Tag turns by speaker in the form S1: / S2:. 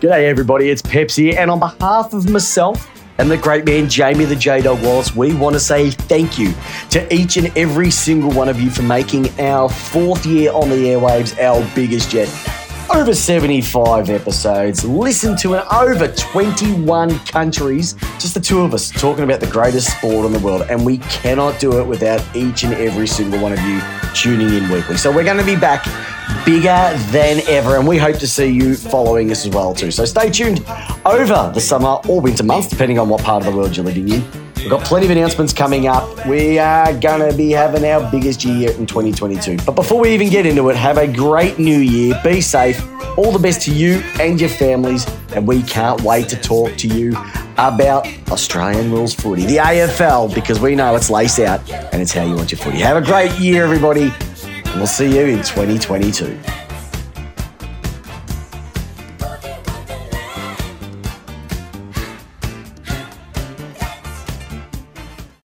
S1: G'day, everybody. It's Pepsi. And on behalf of myself and the great man, Jamie the J Dog Wallace, we want to say thank you to each and every single one of you for making our fourth year on the airwaves our biggest yet. Over 75 episodes, listened to in over 21 countries, just the two of us talking about the greatest sport in the world. And we cannot do it without each and every single one of you tuning in weekly. So we're going to be back bigger than ever, and we hope to see you following us as well too. So stay tuned over the summer or winter months, depending on what part of the world you're living in. We've got plenty of announcements coming up. We are going to be having our biggest year in 2022. But before we even get into it, have a great new year. Be safe. All the best to you and your families. And we can't wait to talk to you about Australian rules footy, the AFL, because we know it's lace out and it's how you want your footy. Have a great year, everybody. We'll see you in 2022.